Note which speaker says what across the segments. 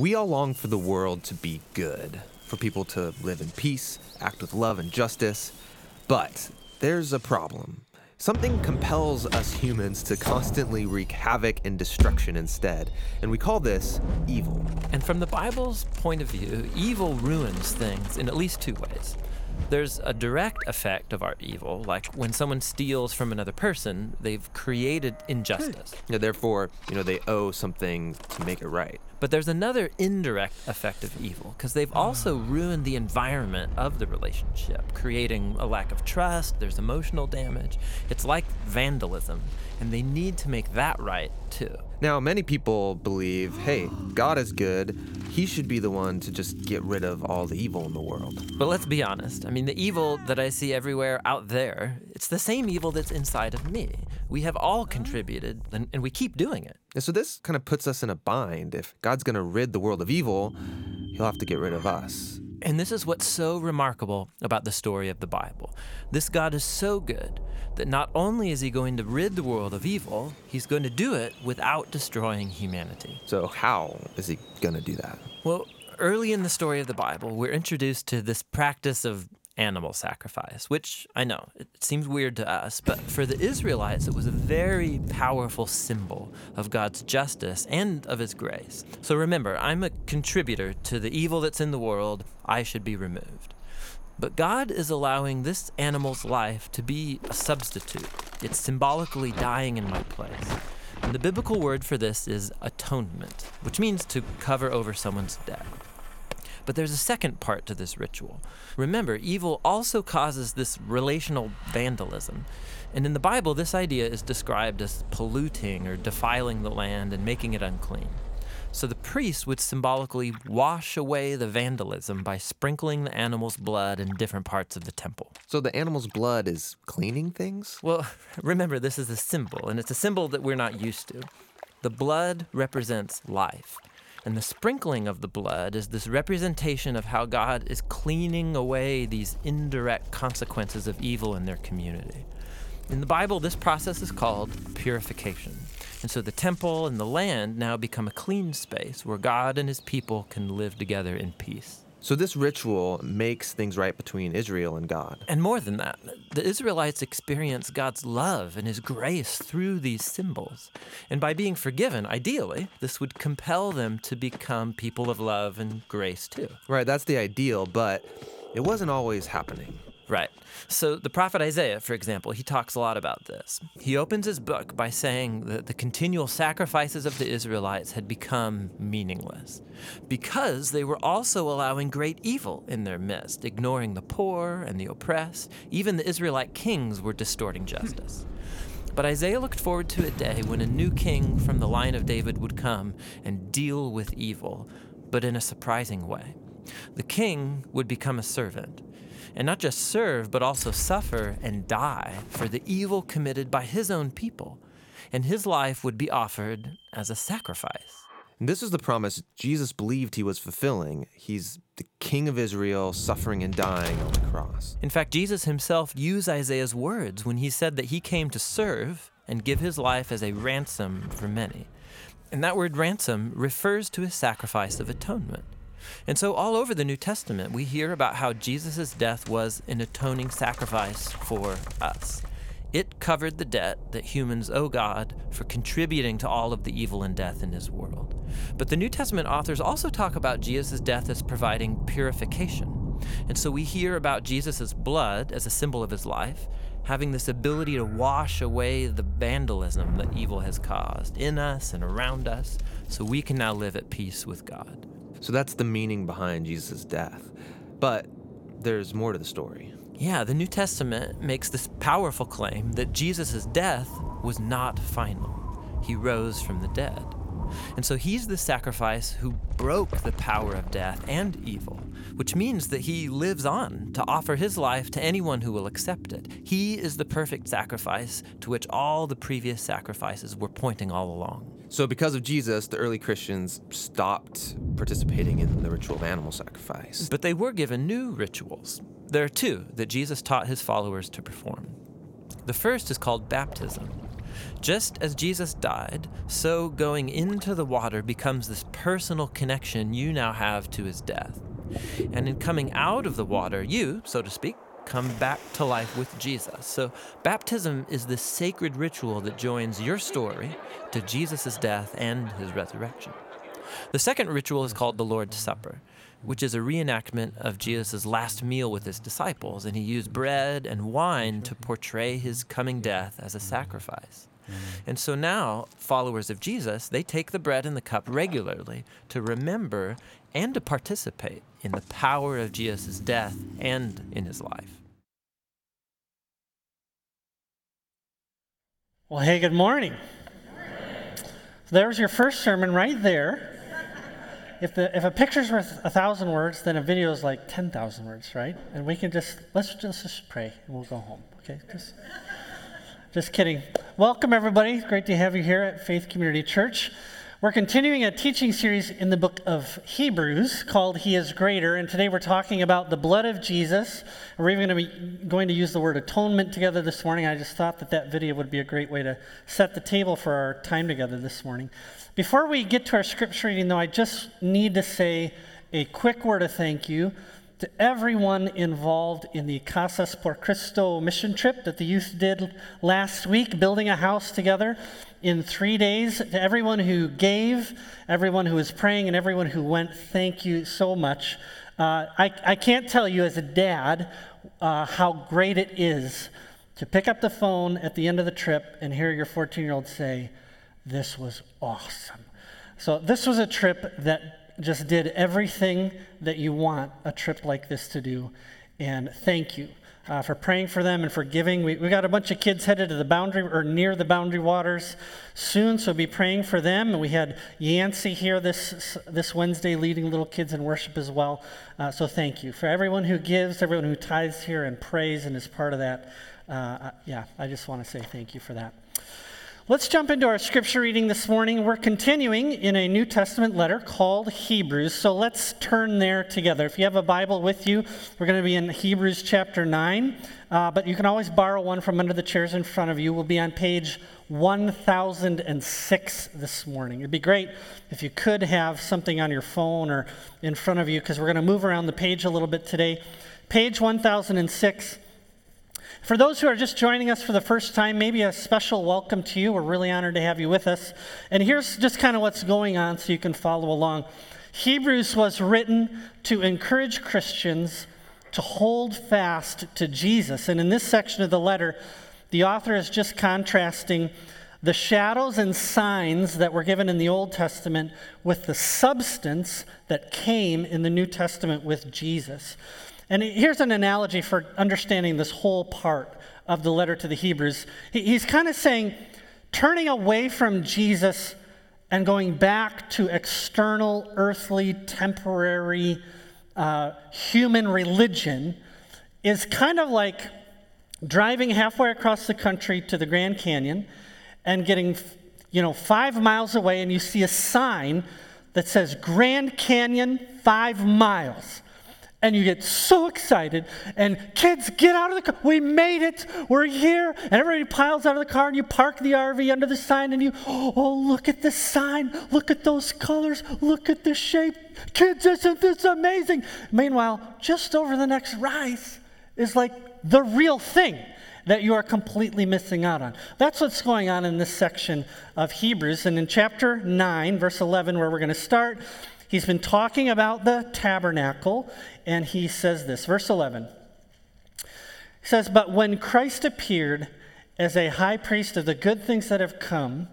Speaker 1: We all long for the world to be good, for people to live in peace, act with love and justice. But there's a problem. Something compels us humans to constantly wreak havoc and destruction instead, and we call this evil.
Speaker 2: And from the Bible's point of view, evil ruins things in at least two ways. There's a direct effect of our evil, like when someone steals from another person, they've created injustice.
Speaker 1: Yeah, therefore, you know, they owe something to make it right.
Speaker 2: But there's another indirect effect of evil, because they've also ah. ruined the environment of the relationship, creating a lack of trust, there's emotional damage. It's like vandalism, and they need to make that right too.
Speaker 1: Now, many people believe, hey, God is good. He should be the one to just get rid of all the evil in the world.
Speaker 2: But let's be honest. I mean, the evil that I see everywhere out there, it's the same evil that's inside of me. We have all contributed, and, and we keep doing it.
Speaker 1: And so this kind of puts us in a bind. If God's going to rid the world of evil, he'll have to get rid of us.
Speaker 2: And this is what's so remarkable about the story of the Bible. This God is so good that not only is he going to rid the world of evil, he's going to do it without destroying humanity.
Speaker 1: So, how is he going to do that?
Speaker 2: Well, early in the story of the Bible, we're introduced to this practice of animal sacrifice, which I know it seems weird to us, but for the Israelites, it was a very powerful symbol of God's justice and of His grace. So remember, I'm a contributor to the evil that's in the world, I should be removed. But God is allowing this animal's life to be a substitute. It's symbolically dying in my place. And the biblical word for this is atonement, which means to cover over someone's debt. But there's a second part to this ritual. Remember, evil also causes this relational vandalism. And in the Bible, this idea is described as polluting or defiling the land and making it unclean. So the priest would symbolically wash away the vandalism by sprinkling the animal's blood in different parts of the temple.
Speaker 1: So the animal's blood is cleaning things?
Speaker 2: Well, remember, this is a symbol, and it's a symbol that we're not used to. The blood represents life. And the sprinkling of the blood is this representation of how God is cleaning away these indirect consequences of evil in their community. In the Bible, this process is called purification. And so the temple and the land now become a clean space where God and his people can live together in peace.
Speaker 1: So this ritual makes things right between Israel and God.
Speaker 2: And more than that, the Israelites experience God's love and his grace through these symbols. And by being forgiven, ideally, this would compel them to become people of love and grace too.
Speaker 1: Right, that's the ideal, but it wasn't always happening.
Speaker 2: Right. So the prophet Isaiah, for example, he talks a lot about this. He opens his book by saying that the continual sacrifices of the Israelites had become meaningless because they were also allowing great evil in their midst, ignoring the poor and the oppressed. Even the Israelite kings were distorting justice. But Isaiah looked forward to a day when a new king from the line of David would come and deal with evil, but in a surprising way. The king would become a servant and not just serve, but also suffer and die for the evil committed by his own people. And his life would be offered as a sacrifice.
Speaker 1: And this is the promise Jesus believed he was fulfilling. He's the King of Israel, suffering and dying on the cross.
Speaker 2: In fact, Jesus himself used Isaiah's words when he said that he came to serve and give his life as a ransom for many. And that word ransom refers to a sacrifice of atonement. And so, all over the New Testament, we hear about how Jesus' death was an atoning sacrifice for us. It covered the debt that humans owe God for contributing to all of the evil and death in his world. But the New Testament authors also talk about Jesus' death as providing purification. And so we hear about Jesus' blood as a symbol of his life, having this ability to wash away the vandalism that evil has caused in us and around us, so we can now live at peace with God.
Speaker 1: So that's the meaning behind Jesus' death. But there's more to the story.
Speaker 2: Yeah, the New Testament makes this powerful claim that Jesus' death was not final. He rose from the dead. And so he's the sacrifice who broke the power of death and evil, which means that he lives on to offer his life to anyone who will accept it. He is the perfect sacrifice to which all the previous sacrifices were pointing all along.
Speaker 1: So, because of Jesus, the early Christians stopped participating in the ritual of animal sacrifice.
Speaker 2: But they were given new rituals. There are two that Jesus taught his followers to perform. The first is called baptism. Just as Jesus died, so going into the water becomes this personal connection you now have to his death. And in coming out of the water, you, so to speak, come back to life with Jesus. So, baptism is the sacred ritual that joins your story to Jesus' death and his resurrection. The second ritual is called the Lord's Supper, which is a reenactment of Jesus' last meal with his disciples, and he used bread and wine to portray his coming death as a sacrifice. Mm-hmm. And so now, followers of Jesus, they take the bread and the cup regularly to remember and to participate in the power of Jesus' death and in his life.
Speaker 3: Well, hey, good morning. There's your first sermon right there. If, the, if a picture's worth a thousand words, then a video is like 10,000 words, right? And we can just, let's just, just pray and we'll go home, okay? Just, just kidding. Welcome, everybody. Great to have you here at Faith Community Church. We're continuing a teaching series in the book of Hebrews called He is Greater, and today we're talking about the blood of Jesus. We're even going to be going to use the word atonement together this morning. I just thought that that video would be a great way to set the table for our time together this morning. Before we get to our scripture reading, though, I just need to say a quick word of thank you to everyone involved in the Casas por Cristo mission trip that the youth did last week, building a house together in three days. To everyone who gave, everyone who was praying, and everyone who went, thank you so much. Uh, I, I can't tell you as a dad uh, how great it is to pick up the phone at the end of the trip and hear your 14 year old say, This was awesome. So, this was a trip that just did everything that you want a trip like this to do. And thank you uh, for praying for them and for giving. We, we got a bunch of kids headed to the boundary or near the boundary waters soon, so be praying for them. And we had Yancey here this, this Wednesday leading little kids in worship as well. Uh, so thank you. For everyone who gives, everyone who tithes here and prays and is part of that, uh, yeah, I just want to say thank you for that. Let's jump into our scripture reading this morning. We're continuing in a New Testament letter called Hebrews. So let's turn there together. If you have a Bible with you, we're going to be in Hebrews chapter 9, uh, but you can always borrow one from under the chairs in front of you. We'll be on page 1006 this morning. It'd be great if you could have something on your phone or in front of you because we're going to move around the page a little bit today. Page 1006. For those who are just joining us for the first time, maybe a special welcome to you. We're really honored to have you with us. And here's just kind of what's going on so you can follow along. Hebrews was written to encourage Christians to hold fast to Jesus. And in this section of the letter, the author is just contrasting the shadows and signs that were given in the Old Testament with the substance that came in the New Testament with Jesus. And here's an analogy for understanding this whole part of the letter to the Hebrews. He's kind of saying, turning away from Jesus and going back to external, earthly, temporary, uh, human religion is kind of like driving halfway across the country to the Grand Canyon and getting, you know, five miles away and you see a sign that says Grand Canyon five miles and you get so excited and kids get out of the car. We made it. We're here. And everybody piles out of the car and you park the rv under the sign and you oh look at the sign. Look at those colors. Look at the shape. Kids isn't this amazing? Meanwhile just over the next rise is like the real thing that you are completely missing out on. That's what's going on in this section of Hebrews. And in chapter 9, verse 11, where we're going to start, He's been talking about the tabernacle, and he says this, verse 11. He says, But when Christ appeared as a high priest of the good things that have come,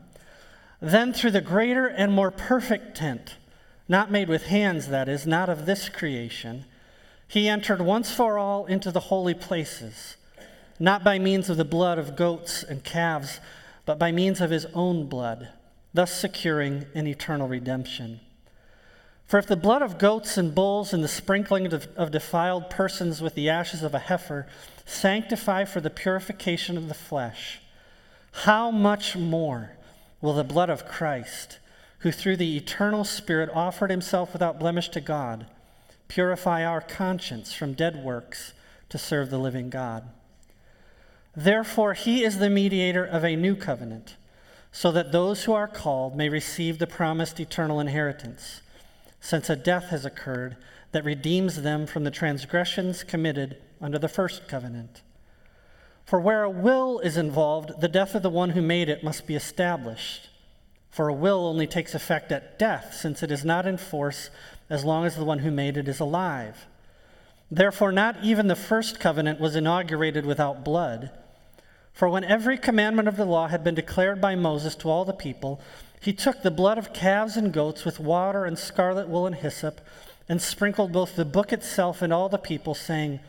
Speaker 3: then through the greater and more perfect tent, not made with hands, that is, not of this creation, he entered once for all into the holy places, not by means of the blood of goats and calves, but by means of his own blood, thus securing an eternal redemption. For if the blood of goats and bulls and the sprinkling of defiled persons with the ashes of a heifer sanctify for the purification of the flesh, how much more will the blood of Christ, who through the eternal Spirit offered himself without blemish to God, purify our conscience from dead works to serve the living God? Therefore, he is the mediator of a new covenant, so that those who are called may receive the promised eternal inheritance, since a death has occurred that redeems them from the transgressions committed under the first covenant. For where a will is involved, the death of the one who made it must be established. For a will only takes effect at death, since it is not in force as long as the one who made it is alive. Therefore, not even the first covenant was inaugurated without blood. For when every commandment of the law had been declared by Moses to all the people, he took the blood of calves and goats with water and scarlet wool and hyssop, and sprinkled both the book itself and all the people, saying,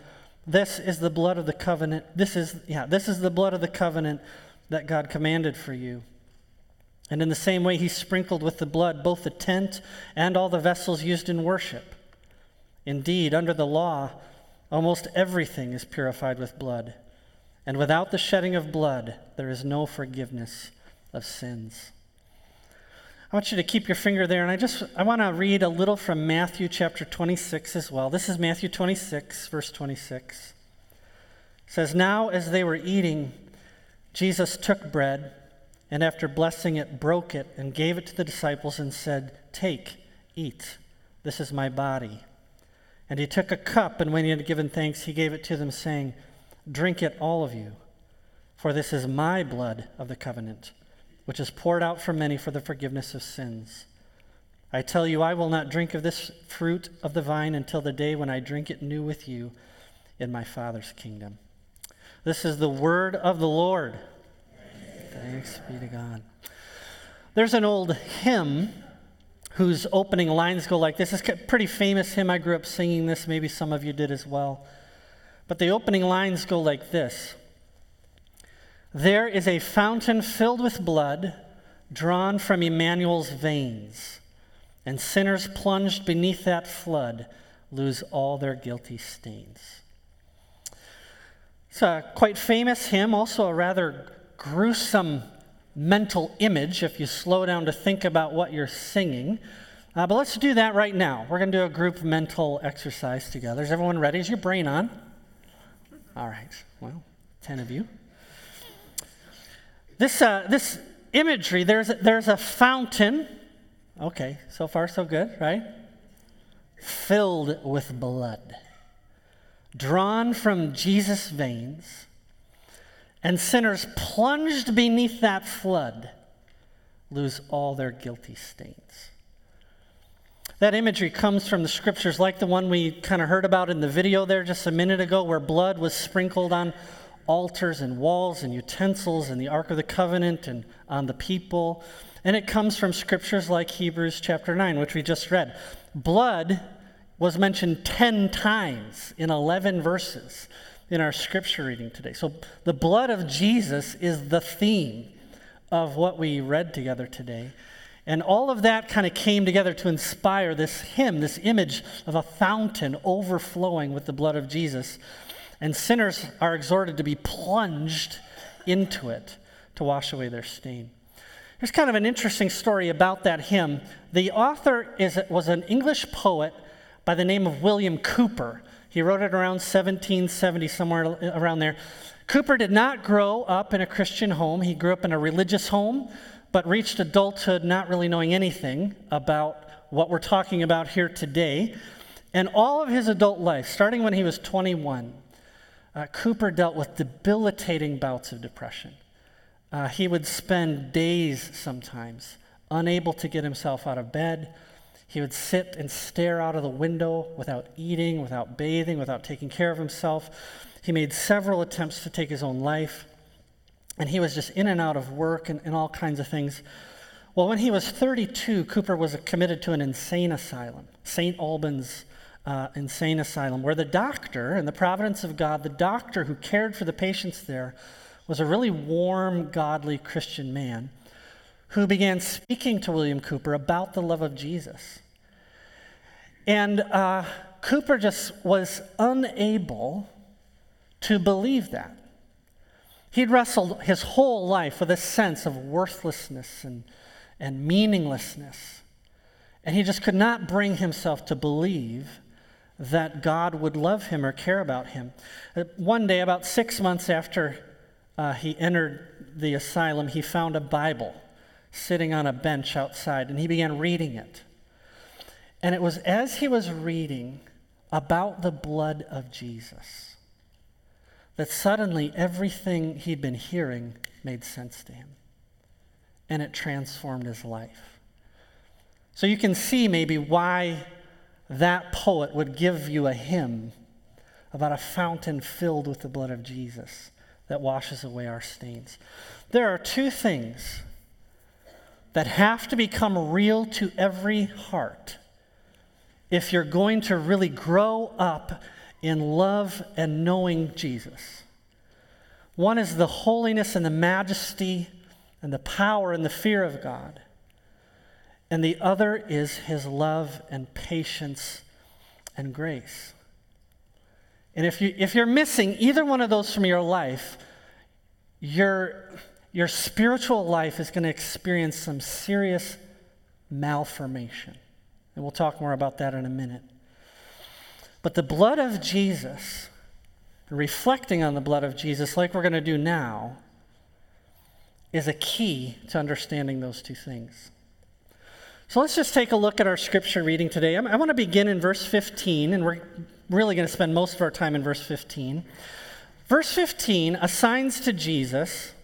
Speaker 3: This is the blood of the covenant. This is, yeah, this is the blood of the covenant that God commanded for you. And in the same way, he sprinkled with the blood both the tent and all the vessels used in worship. Indeed, under the law, almost everything is purified with blood. And without the shedding of blood, there is no forgiveness of sins. I want you to keep your finger there, and I just I want to read a little from Matthew chapter 26 as well. This is Matthew 26, verse 26. It says, Now as they were eating, Jesus took bread and after blessing it, broke it and gave it to the disciples and said, Take, eat, this is my body. And he took a cup, and when he had given thanks, he gave it to them, saying, Drink it, all of you, for this is my blood of the covenant, which is poured out for many for the forgiveness of sins. I tell you, I will not drink of this fruit of the vine until the day when I drink it new with you in my Father's kingdom. This is the word of the Lord. Thanks be to God. There's an old hymn whose opening lines go like this. It's a pretty famous hymn. I grew up singing this. Maybe some of you did as well. But the opening lines go like this There is a fountain filled with blood drawn from Emmanuel's veins, and sinners plunged beneath that flood lose all their guilty stains. It's a quite famous hymn, also a rather gruesome mental image if you slow down to think about what you're singing. Uh, but let's do that right now. We're going to do a group mental exercise together. Is everyone ready? Is your brain on? All right. Well, 10 of you. This, uh, this imagery, there's there's a fountain. Okay, so far so good, right? Filled with blood, drawn from Jesus' veins and sinners plunged beneath that flood lose all their guilty stains. That imagery comes from the scriptures, like the one we kind of heard about in the video there just a minute ago, where blood was sprinkled on altars and walls and utensils and the Ark of the Covenant and on the people. And it comes from scriptures like Hebrews chapter 9, which we just read. Blood was mentioned 10 times in 11 verses in our scripture reading today. So, the blood of Jesus is the theme of what we read together today. And all of that kind of came together to inspire this hymn, this image of a fountain overflowing with the blood of Jesus. And sinners are exhorted to be plunged into it to wash away their stain. Here's kind of an interesting story about that hymn. The author is, was an English poet by the name of William Cowper. He wrote it around 1770, somewhere around there. Cowper did not grow up in a Christian home. He grew up in a religious home, but reached adulthood not really knowing anything about what we're talking about here today. And all of his adult life, starting when he was 21, uh, Cowper dealt with debilitating bouts of depression. Uh, he would spend days sometimes unable to get himself out of bed he would sit and stare out of the window without eating, without bathing, without taking care of himself. He made several attempts to take his own life, and he was just in and out of work and, and all kinds of things. Well, when he was 32, Cowper was committed to an insane asylum, St. Albans uh, Insane Asylum, where the doctor, in the providence of God, the doctor who cared for the patients there, was a really warm, godly Christian man who began speaking to William Cowper about the love of Jesus. And uh, Cowper just was unable to believe that. He'd wrestled his whole life with a sense of worthlessness and, and meaninglessness. And he just could not bring himself to believe that God would love him or care about him. Uh, one day, about six months after uh, he entered the asylum, he found a Bible sitting on a bench outside, and he began reading it. And it was as he was reading about the blood of Jesus that suddenly everything he'd been hearing made sense to him. And it transformed his life. So you can see maybe why that poet would give you a hymn about a fountain filled with the blood of Jesus that washes away our stains. There are two things that have to become real to every heart if you're going to really grow up in love and knowing Jesus. One is the holiness and the majesty and the power and the fear of God. And the other is his love and patience and grace. And if, you, if you're missing either one of those from your life, your, your spiritual life is going to experience some serious malformation. And we'll talk more about that in a minute. But the blood of Jesus, reflecting on the blood of Jesus, like we're going to do now, is a key to understanding those two things. So let's just take a look at our scripture reading today. I want to begin in verse 15, and we're really going to spend most of our time in verse 15. Verse 15 assigns to Jesus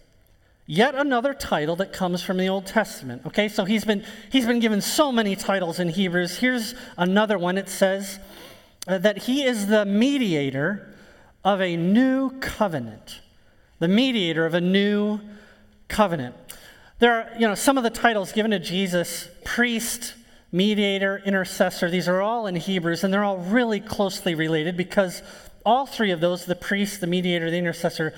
Speaker 3: yet another title that comes from the Old Testament. Okay, so he's been, he's been given so many titles in Hebrews. Here's another one. It says uh, that he is the mediator of a new covenant. The mediator of a new covenant. There are, you know, some of the titles given to Jesus priest, mediator, intercessor. These are all in Hebrews, and they're all really closely related because all three of those the priest, the mediator, the intercessor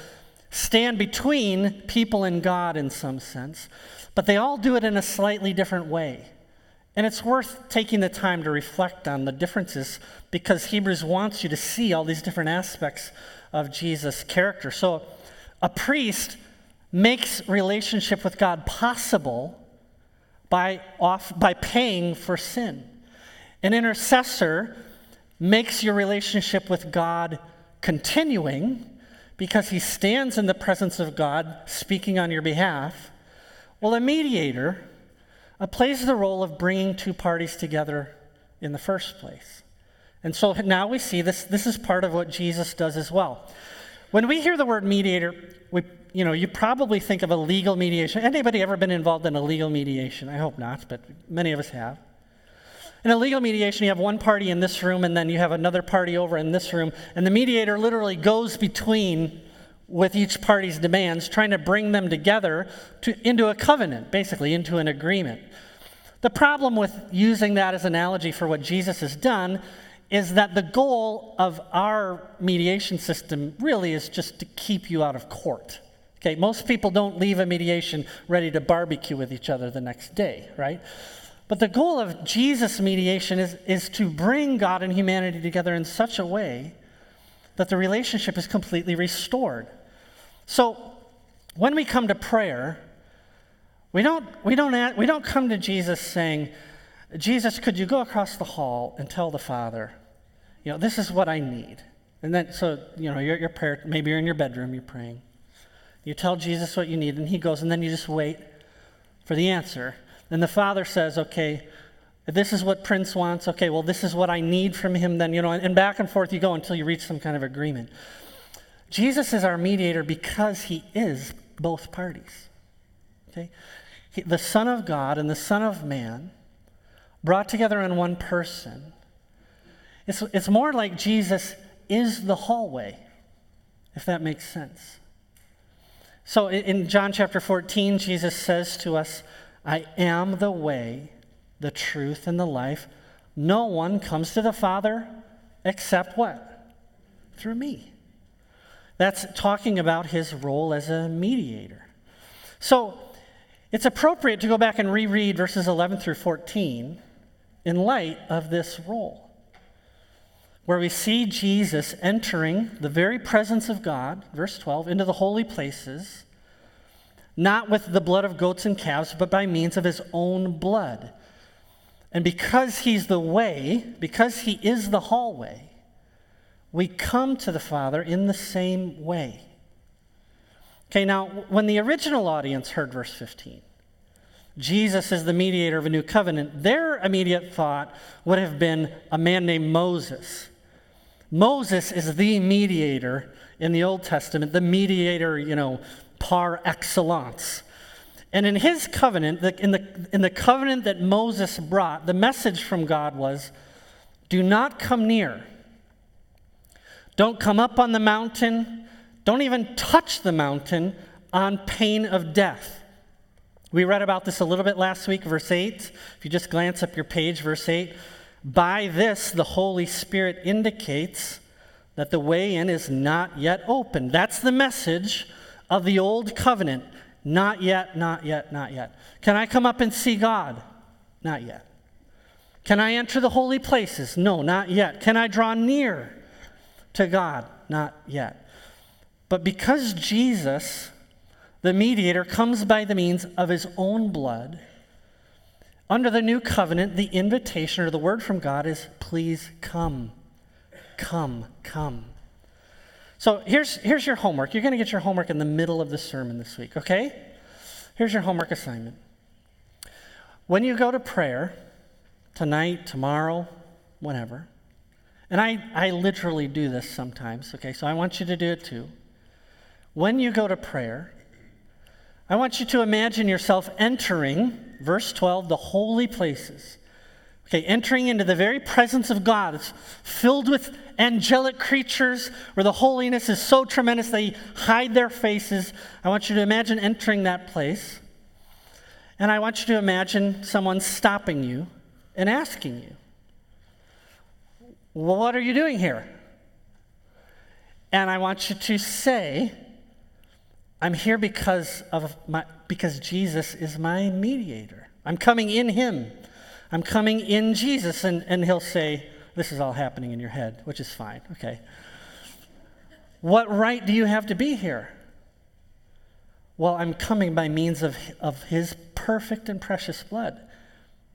Speaker 3: stand between people and God in some sense, but they all do it in a slightly different way. And it's worth taking the time to reflect on the differences because Hebrews wants you to see all these different aspects of Jesus' character. So, a priest makes relationship with God possible by, off, by paying for sin. An intercessor makes your relationship with God continuing because he stands in the presence of God speaking on your behalf. Well, a mediator uh, plays the role of bringing two parties together in the first place. And so now we see this, this is part of what Jesus does as well. When we hear the word mediator, we, you know, you probably think of a legal mediation. Anybody ever been involved in a legal mediation? I hope not, but many of us have. In a legal mediation, you have one party in this room, and then you have another party over in this room, and the mediator literally goes between with each party's demands, trying to bring them together to, into a covenant, basically, into an agreement. The problem with using that as analogy for what Jesus has done is that the goal of our mediation system really is just to keep you out of court. Okay, most people don't leave a mediation ready to barbecue with each other the next day, right? But the goal of Jesus' mediation is, is to bring God and humanity together in such a way that the relationship is completely restored. So when we come to prayer, we don't, we don't, add, we don't come to Jesus saying, Jesus, could you go across the hall and tell the Father, you know, this is what I need? And then, so, you know, your, your prayer, maybe you're in your bedroom, you're praying. You tell Jesus what you need, and he goes, and then you just wait for the answer. And the father says, okay, this is what Prince wants. Okay, well, this is what I need from him then, you know, and back and forth you go until you reach some kind of agreement. Jesus is our mediator because he is both parties. Okay? He, the Son of God and the Son of Man brought together in one person. It's, it's more like Jesus is the hallway, if that makes sense. So in John chapter 14, Jesus says to us, I am the way, the truth, and the life. No one comes to the Father except what? Through me. That's talking about his role as a mediator. So it's appropriate to go back and reread verses 11 through 14 in light of this role, where we see Jesus entering the very presence of God, verse 12, into the holy places not with the blood of goats and calves, but by means of his own blood. And because he's the way, because he is the hallway, we come to the Father in the same way. Okay, now, when the original audience heard verse 15, Jesus is the mediator of a new covenant, their immediate thought would have been a man named Moses. Moses is the mediator in the Old Testament, the mediator, you know, par excellence. And in his covenant, in the, in the covenant that Moses brought, the message from God was do not come near. Don't come up on the mountain. Don't even touch the mountain on pain of death. We read about this a little bit last week, verse 8. If you just glance up your page, verse 8. By this, the Holy Spirit indicates that the way in is not yet open. That's the message of the old covenant. Not yet, not yet, not yet. Can I come up and see God? Not yet. Can I enter the holy places? No, not yet. Can I draw near to God? Not yet. But because Jesus, the mediator, comes by the means of his own blood, under the new covenant, the invitation or the word from God is please come. Come, come. So here's, here's your homework. You're going to get your homework in the middle of the sermon this week, okay? Here's your homework assignment. When you go to prayer, tonight, tomorrow, whenever, and I, I literally do this sometimes, okay, so I want you to do it too. When you go to prayer, I want you to imagine yourself entering, verse 12, the holy places. Okay, entering into the very presence of God. It's filled with angelic creatures where the holiness is so tremendous they hide their faces. I want you to imagine entering that place. And I want you to imagine someone stopping you and asking you, What are you doing here? And I want you to say, I'm here because, of my, because Jesus is my mediator. I'm coming in him. I'm coming in Jesus. And, and he'll say, This is all happening in your head, which is fine. Okay. What right do you have to be here? Well, I'm coming by means of, of his perfect and precious blood.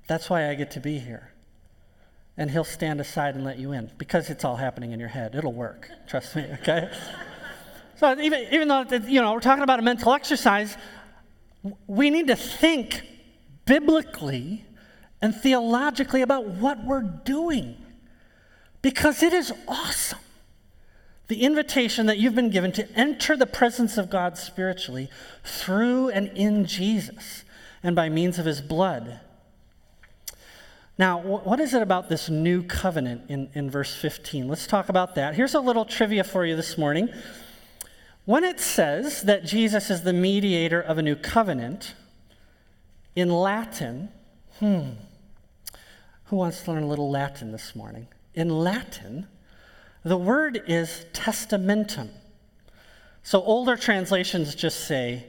Speaker 3: That's why I get to be here. And he'll stand aside and let you in because it's all happening in your head. It'll work. Trust me, okay? so even, even though, you know, we're talking about a mental exercise, we need to think biblically and theologically about what we're doing because it is awesome. The invitation that you've been given to enter the presence of God spiritually through and in Jesus and by means of his blood. Now, what is it about this new covenant in, in verse 15? Let's talk about that. Here's a little trivia for you this morning. When it says that Jesus is the mediator of a new covenant, in Latin, hmm, who wants to learn a little Latin this morning? In Latin, the word is testamentum. So older translations just say,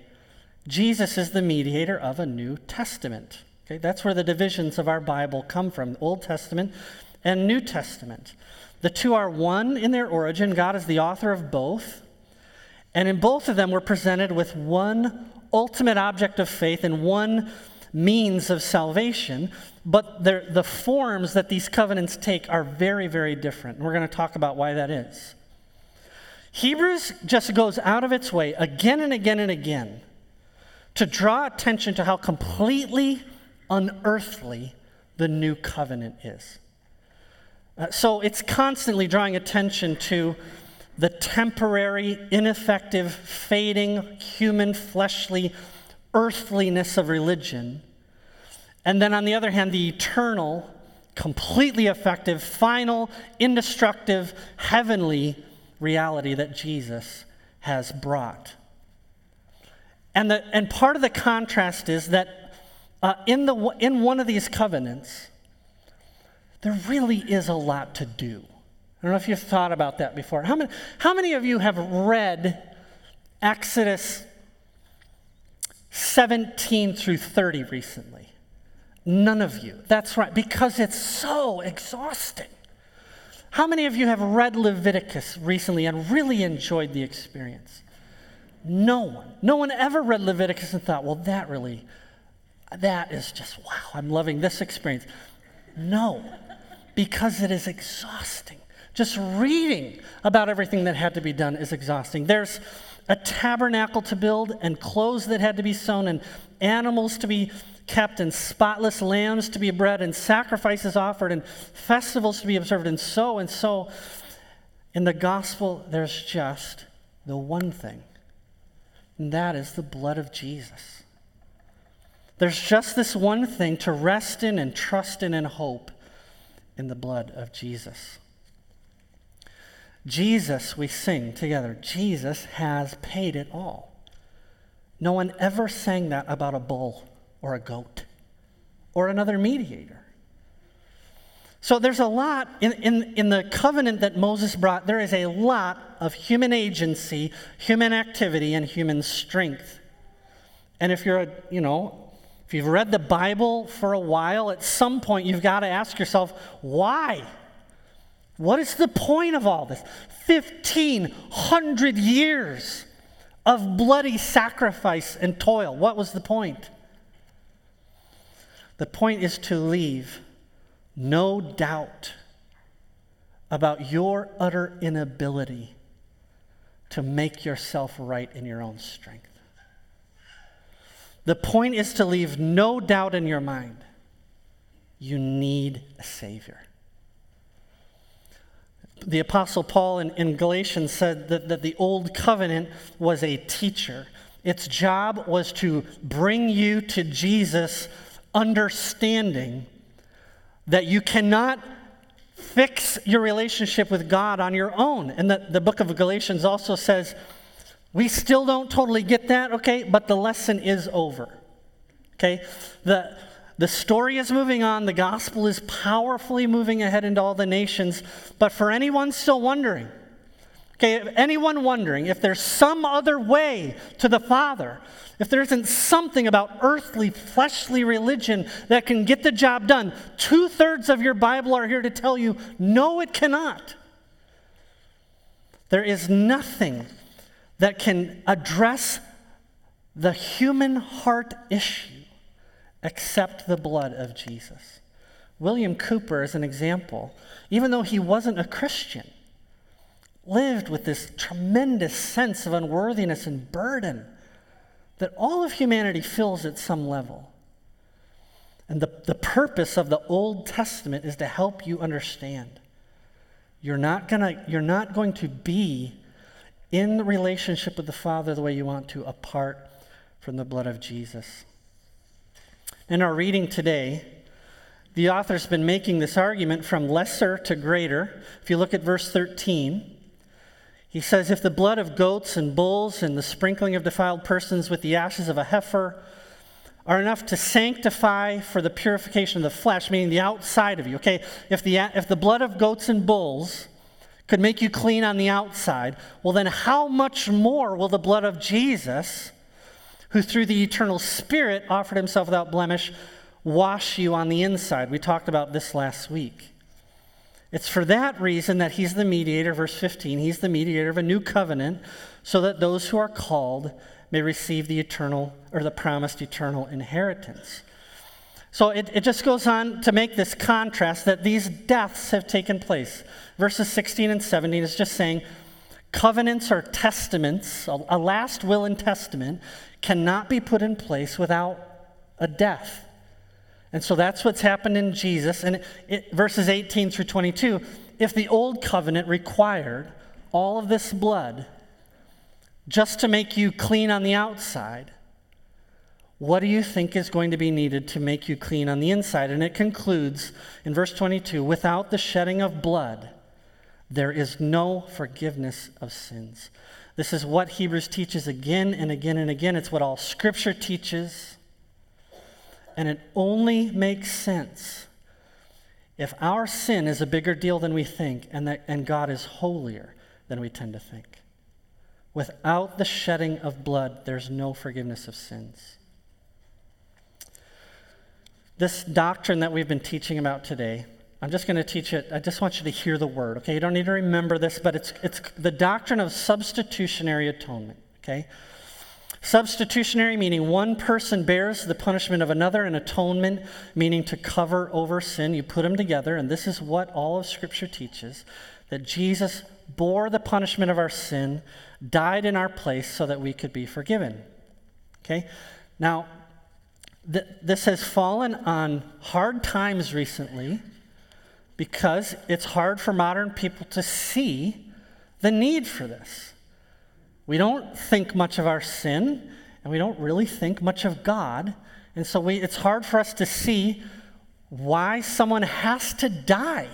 Speaker 3: Jesus is the mediator of a New Testament. Okay, that's where the divisions of our Bible come from Old Testament and New Testament. The two are one in their origin. God is the author of both. And in both of them, we're presented with one ultimate object of faith and one means of salvation, but the forms that these covenants take are very, very different. And we're going to talk about why that is. Hebrews just goes out of its way again and again and again to draw attention to how completely unearthly the new covenant is. Uh, so it's constantly drawing attention to the temporary, ineffective, fading, human, fleshly earthliness of religion. And then on the other hand, the eternal, completely effective, final, indestructive, heavenly reality that Jesus has brought. And, the, and part of the contrast is that uh, in, the, in one of these covenants, there really is a lot to do. I don't know if you've thought about that before. How many, how many of you have read Exodus 17 through 30 recently? None of you. That's right, because it's so exhausting. How many of you have read Leviticus recently and really enjoyed the experience? No one. No one ever read Leviticus and thought, well, that really, that is just, wow, I'm loving this experience. No, because it is exhausting. Just reading about everything that had to be done is exhausting. There's a tabernacle to build, and clothes that had to be sewn, and animals to be kept, and spotless lambs to be bred, and sacrifices offered, and festivals to be observed, and so and so. In the gospel, there's just the one thing, and that is the blood of Jesus. There's just this one thing to rest in and trust in and hope in the blood of Jesus. Jesus, we sing together, Jesus has paid it all. No one ever sang that about a bull or a goat or another mediator. So there's a lot in, in, in the covenant that Moses brought, there is a lot of human agency, human activity, and human strength. And if you're a, you know, if you've read the Bible for a while, at some point you've got to ask yourself, why? What is the point of all this? 1,500 years of bloody sacrifice and toil. What was the point? The point is to leave no doubt about your utter inability to make yourself right in your own strength. The point is to leave no doubt in your mind. You need a Savior. The Apostle Paul in, in Galatians said that, that the Old Covenant was a teacher. Its job was to bring you to Jesus, understanding that you cannot fix your relationship with God on your own. And the, the book of Galatians also says, we still don't totally get that, okay, but the lesson is over. Okay? The, the story is moving on, the gospel is powerfully moving ahead into all the nations, but for anyone still wondering, okay, anyone wondering if there's some other way to the Father, if there isn't something about earthly, fleshly religion that can get the job done, two thirds of your Bible are here to tell you no, it cannot. There is nothing that can address the human heart issue except the blood of Jesus. William Cowper is an example. Even though he wasn't a Christian, lived with this tremendous sense of unworthiness and burden that all of humanity feels at some level. And the, the purpose of the Old Testament is to help you understand. You're not, gonna, you're not going to be in the relationship with the Father the way you want to apart from the blood of Jesus. In our reading today, the author's been making this argument from lesser to greater. If you look at verse 13, he says, If the blood of goats and bulls and the sprinkling of defiled persons with the ashes of a heifer are enough to sanctify for the purification of the flesh, meaning the outside of you, okay? If the, if the blood of goats and bulls could make you clean on the outside, well, then how much more will the blood of Jesus, who through the eternal Spirit offered himself without blemish, wash you on the inside? We talked about this last week. It's for that reason that he's the mediator, verse 15. He's the mediator of a new covenant, so that those who are called may receive the eternal or the promised eternal inheritance. So it, it just goes on to make this contrast that these deaths have taken place. Verses 16 and 17 is just saying covenants or testaments, a, a last will and testament, cannot be put in place without a death. And so that's what's happened in Jesus. And it, it, verses 18 through 22 if the old covenant required all of this blood just to make you clean on the outside, what do you think is going to be needed to make you clean on the inside? And it concludes in verse 22 without the shedding of blood, there is no forgiveness of sins. This is what Hebrews teaches again and again and again. It's what all Scripture teaches. And it only makes sense if our sin is a bigger deal than we think and, that, and God is holier than we tend to think. Without the shedding of blood, there's no forgiveness of sins. This doctrine that we've been teaching about today, I'm just going to teach it. I just want you to hear the word, okay? You don't need to remember this, but it's, it's the doctrine of substitutionary atonement, okay? Substitutionary, meaning one person bears the punishment of another, and atonement, meaning to cover over sin. You put them together, and this is what all of Scripture teaches that Jesus bore the punishment of our sin, died in our place so that we could be forgiven. Okay? Now, th- this has fallen on hard times recently because it's hard for modern people to see the need for this. We don't think much of our sin, and we don't really think much of God. And so we, it's hard for us to see why someone has to die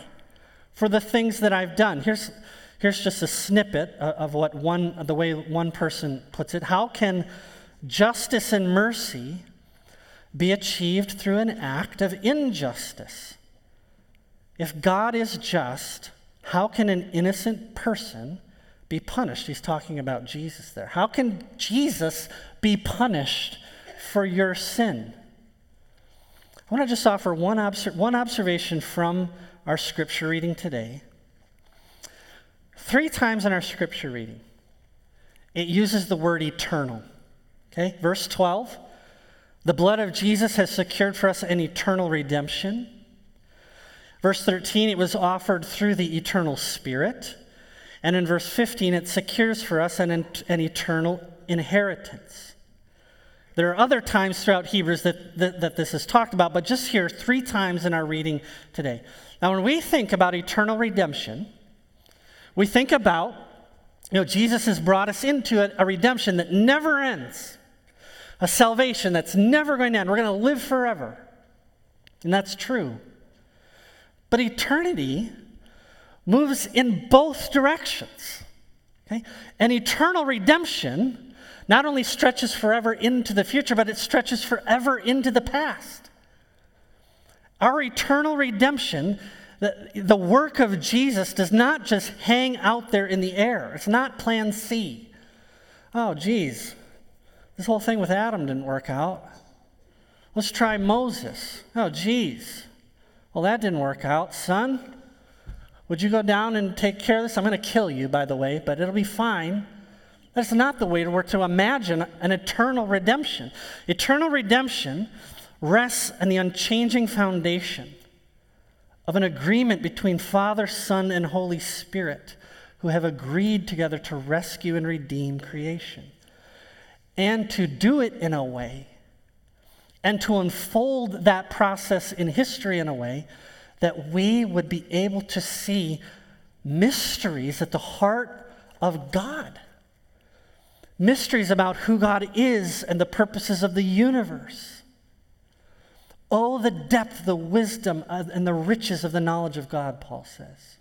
Speaker 3: for the things that I've done. Here's, here's just a snippet of what one, the way one person puts it. How can justice and mercy be achieved through an act of injustice? If God is just, how can an innocent person be punished? He's talking about Jesus there. How can Jesus be punished for your sin? I want to just offer one, obser- one observation from our scripture reading today. Three times in our scripture reading, it uses the word eternal. Okay, verse 12 the blood of Jesus has secured for us an eternal redemption. Verse 13, it was offered through the eternal Spirit. And in verse 15, it secures for us an, an eternal inheritance. There are other times throughout Hebrews that, that, that, this is talked about, but just here, three times in our reading today. Now, when we think about eternal redemption, we think about, you know, Jesus has brought us into a, a redemption that never ends, a salvation that's never going to end. We're going to live forever. And that's true. But eternity moves in both directions. Okay? And eternal redemption not only stretches forever into the future, but it stretches forever into the past. Our eternal redemption, the, the work of Jesus, does not just hang out there in the air. It's not plan C. Oh, geez, this whole thing with Adam didn't work out. Let's try Moses. Oh, geez. Well, that didn't work out. Son, would you go down and take care of this? I'm going to kill you, by the way, but it'll be fine. That's not the way we're to imagine an eternal redemption. Eternal redemption rests on the unchanging foundation of an agreement between Father, Son, and Holy Spirit who have agreed together to rescue and redeem creation. And to do it in a way, and to unfold that process in history in a way that we would be able to see mysteries at the heart of God. Mysteries about who God is and the purposes of the universe. Oh, the depth, the wisdom, uh, and the riches of the knowledge of God, Paul says.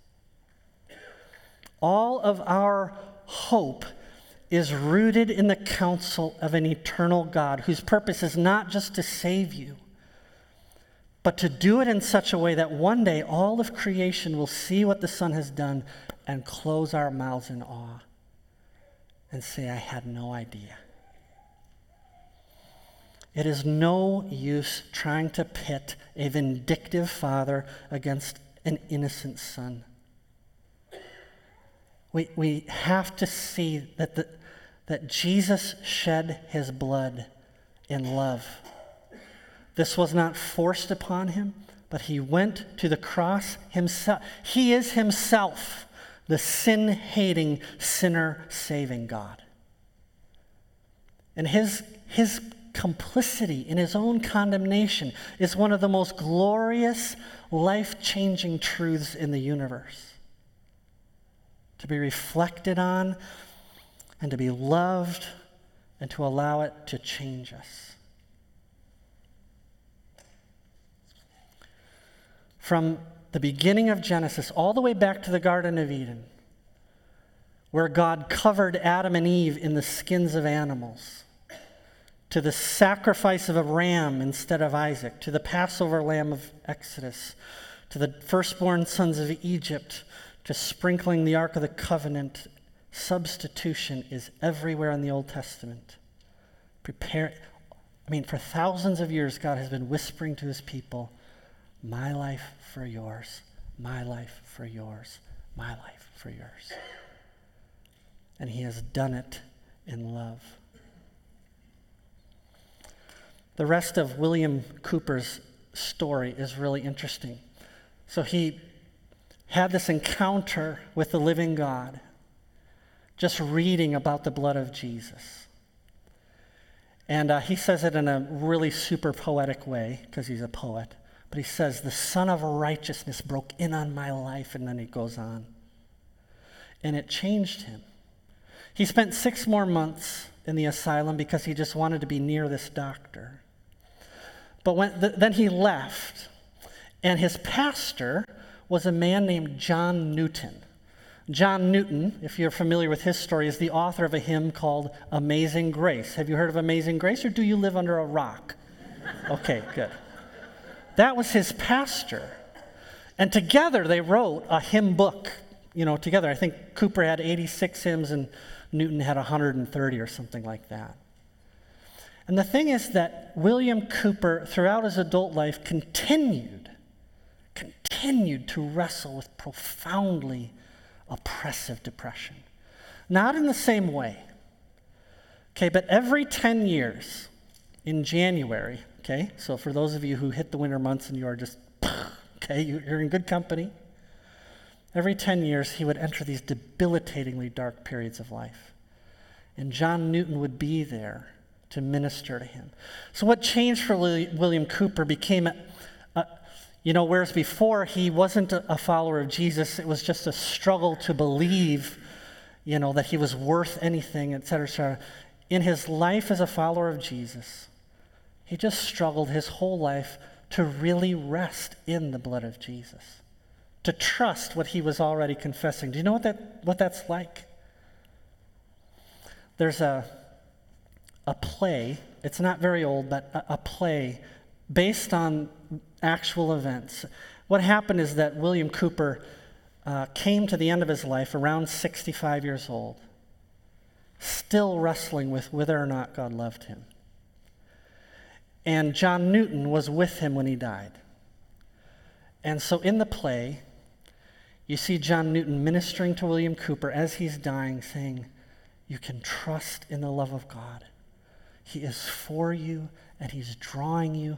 Speaker 3: All of our hope is rooted in the counsel of an eternal God whose purpose is not just to save you but to do it in such a way that one day all of creation will see what the Son has done and close our mouths in awe and say, I had no idea. It is no use trying to pit a vindictive father against an innocent son. We, we have to see that, the, that Jesus shed his blood in love this was not forced upon him, but he went to the cross himself. He is himself the sin hating, sinner saving God. And his, his complicity in his own condemnation is one of the most glorious, life changing truths in the universe. To be reflected on and to be loved and to allow it to change us. from the beginning of Genesis all the way back to the Garden of Eden, where God covered Adam and Eve in the skins of animals, to the sacrifice of a ram instead of Isaac, to the Passover lamb of Exodus, to the firstborn sons of Egypt, to sprinkling the Ark of the Covenant. Substitution is everywhere in the Old Testament. Prepare, I mean, for thousands of years, God has been whispering to his people, My life for yours, my life for yours, my life for yours. And he has done it in love. the rest of William Cowper's story is really interesting. So he had this encounter with the living God, just reading about the blood of Jesus. And uh, he says it in a really super poetic way because he's a poet. But he says, The Sun of Righteousness broke in on my life. And then he goes on. And it changed him. He spent six more months in the asylum because he just wanted to be near this doctor. But when, th- then he left. And his pastor was a man named John Newton. John Newton, if you're familiar with his story, is the author of a hymn called Amazing Grace. Have you heard of Amazing Grace, or do you live under a rock? Okay, good. That was his pastor. And together they wrote a hymn book, you know, together. I think Cowper had 86 hymns and Newton had 130 or something like that. And the thing is that William Cowper, throughout his adult life, continued, continued to wrestle with profoundly oppressive depression. Not in the same way. Okay, but every 10 years in January, okay, so for those of you who hit the winter months and you are just, okay, you're in good company. Every 10 years, he would enter these debilitatingly dark periods of life. And John Newton would be there to minister to him. So, what changed for William Cowper became a, you know, whereas before he wasn't a follower of Jesus, it was just a struggle to believe, you know, that he was worth anything, et cetera, et cetera. In his life as a follower of Jesus, he just struggled his whole life to really rest in the blood of Jesus, to trust what he was already confessing. Do you know what, that, what that's like? There's a, a play, it's not very old, but a, a play based on actual events. What happened is that William Cowper uh, came to the end of his life around 65 years old, still wrestling with whether or not God loved him. And John Newton was with him when he died. And so in the play, you see John Newton ministering to William Cowper as he's dying, saying, You can trust in the love of God. He is for you and he's drawing you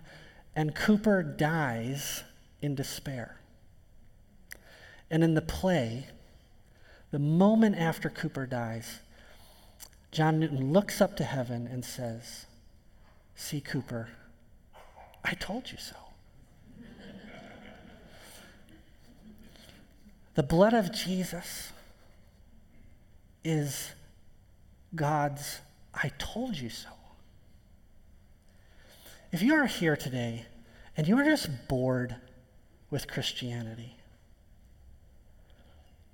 Speaker 3: and Cowper dies in despair. And in the play, the moment after Cowper dies, John Newton looks up to heaven and says, See, Cowper, I told you so. the blood of Jesus is God's I told you so. If you are here today and you are just bored with Christianity,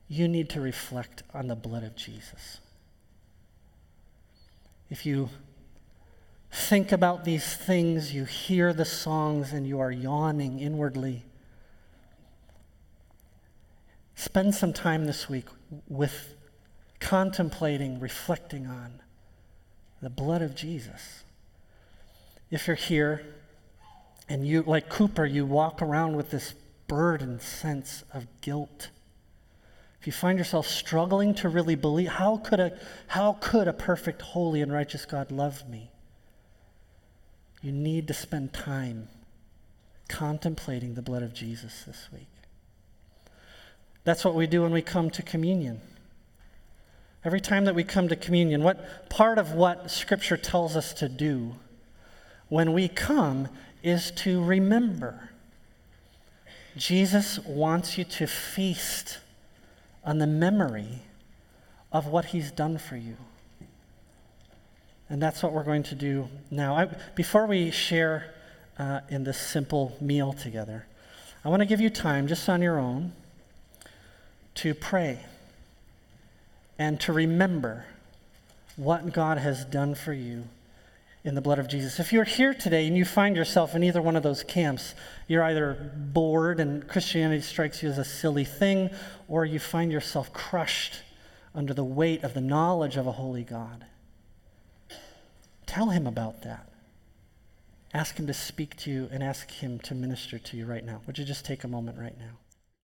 Speaker 3: you need to reflect on the blood of Jesus. If you think about these things, you hear the songs, and you are yawning inwardly, spend some time this week with contemplating, reflecting on the blood of Jesus if you're here and you, like Cowper, you walk around with this burdened sense of guilt. If you find yourself struggling to really believe, how could a, how could a perfect, holy, and righteous God love me? You need to spend time contemplating the blood of Jesus this week. That's what we do when we come to communion. Every time that we come to communion, what part of what Scripture tells us to do when we come is to remember. Jesus wants you to feast on the memory of what he's done for you. And that's what we're going to do now. I, before we share uh, in this simple meal together, I want to give you time just on your own to pray and to remember what God has done for you in the blood of Jesus. If you're here today and you find yourself in either one of those camps, you're either bored and Christianity strikes you as a silly thing, or you find yourself crushed under the weight of the knowledge of a holy God. Tell him about that. Ask him to speak to you and ask him to minister to you right now. Would you just take a moment right now?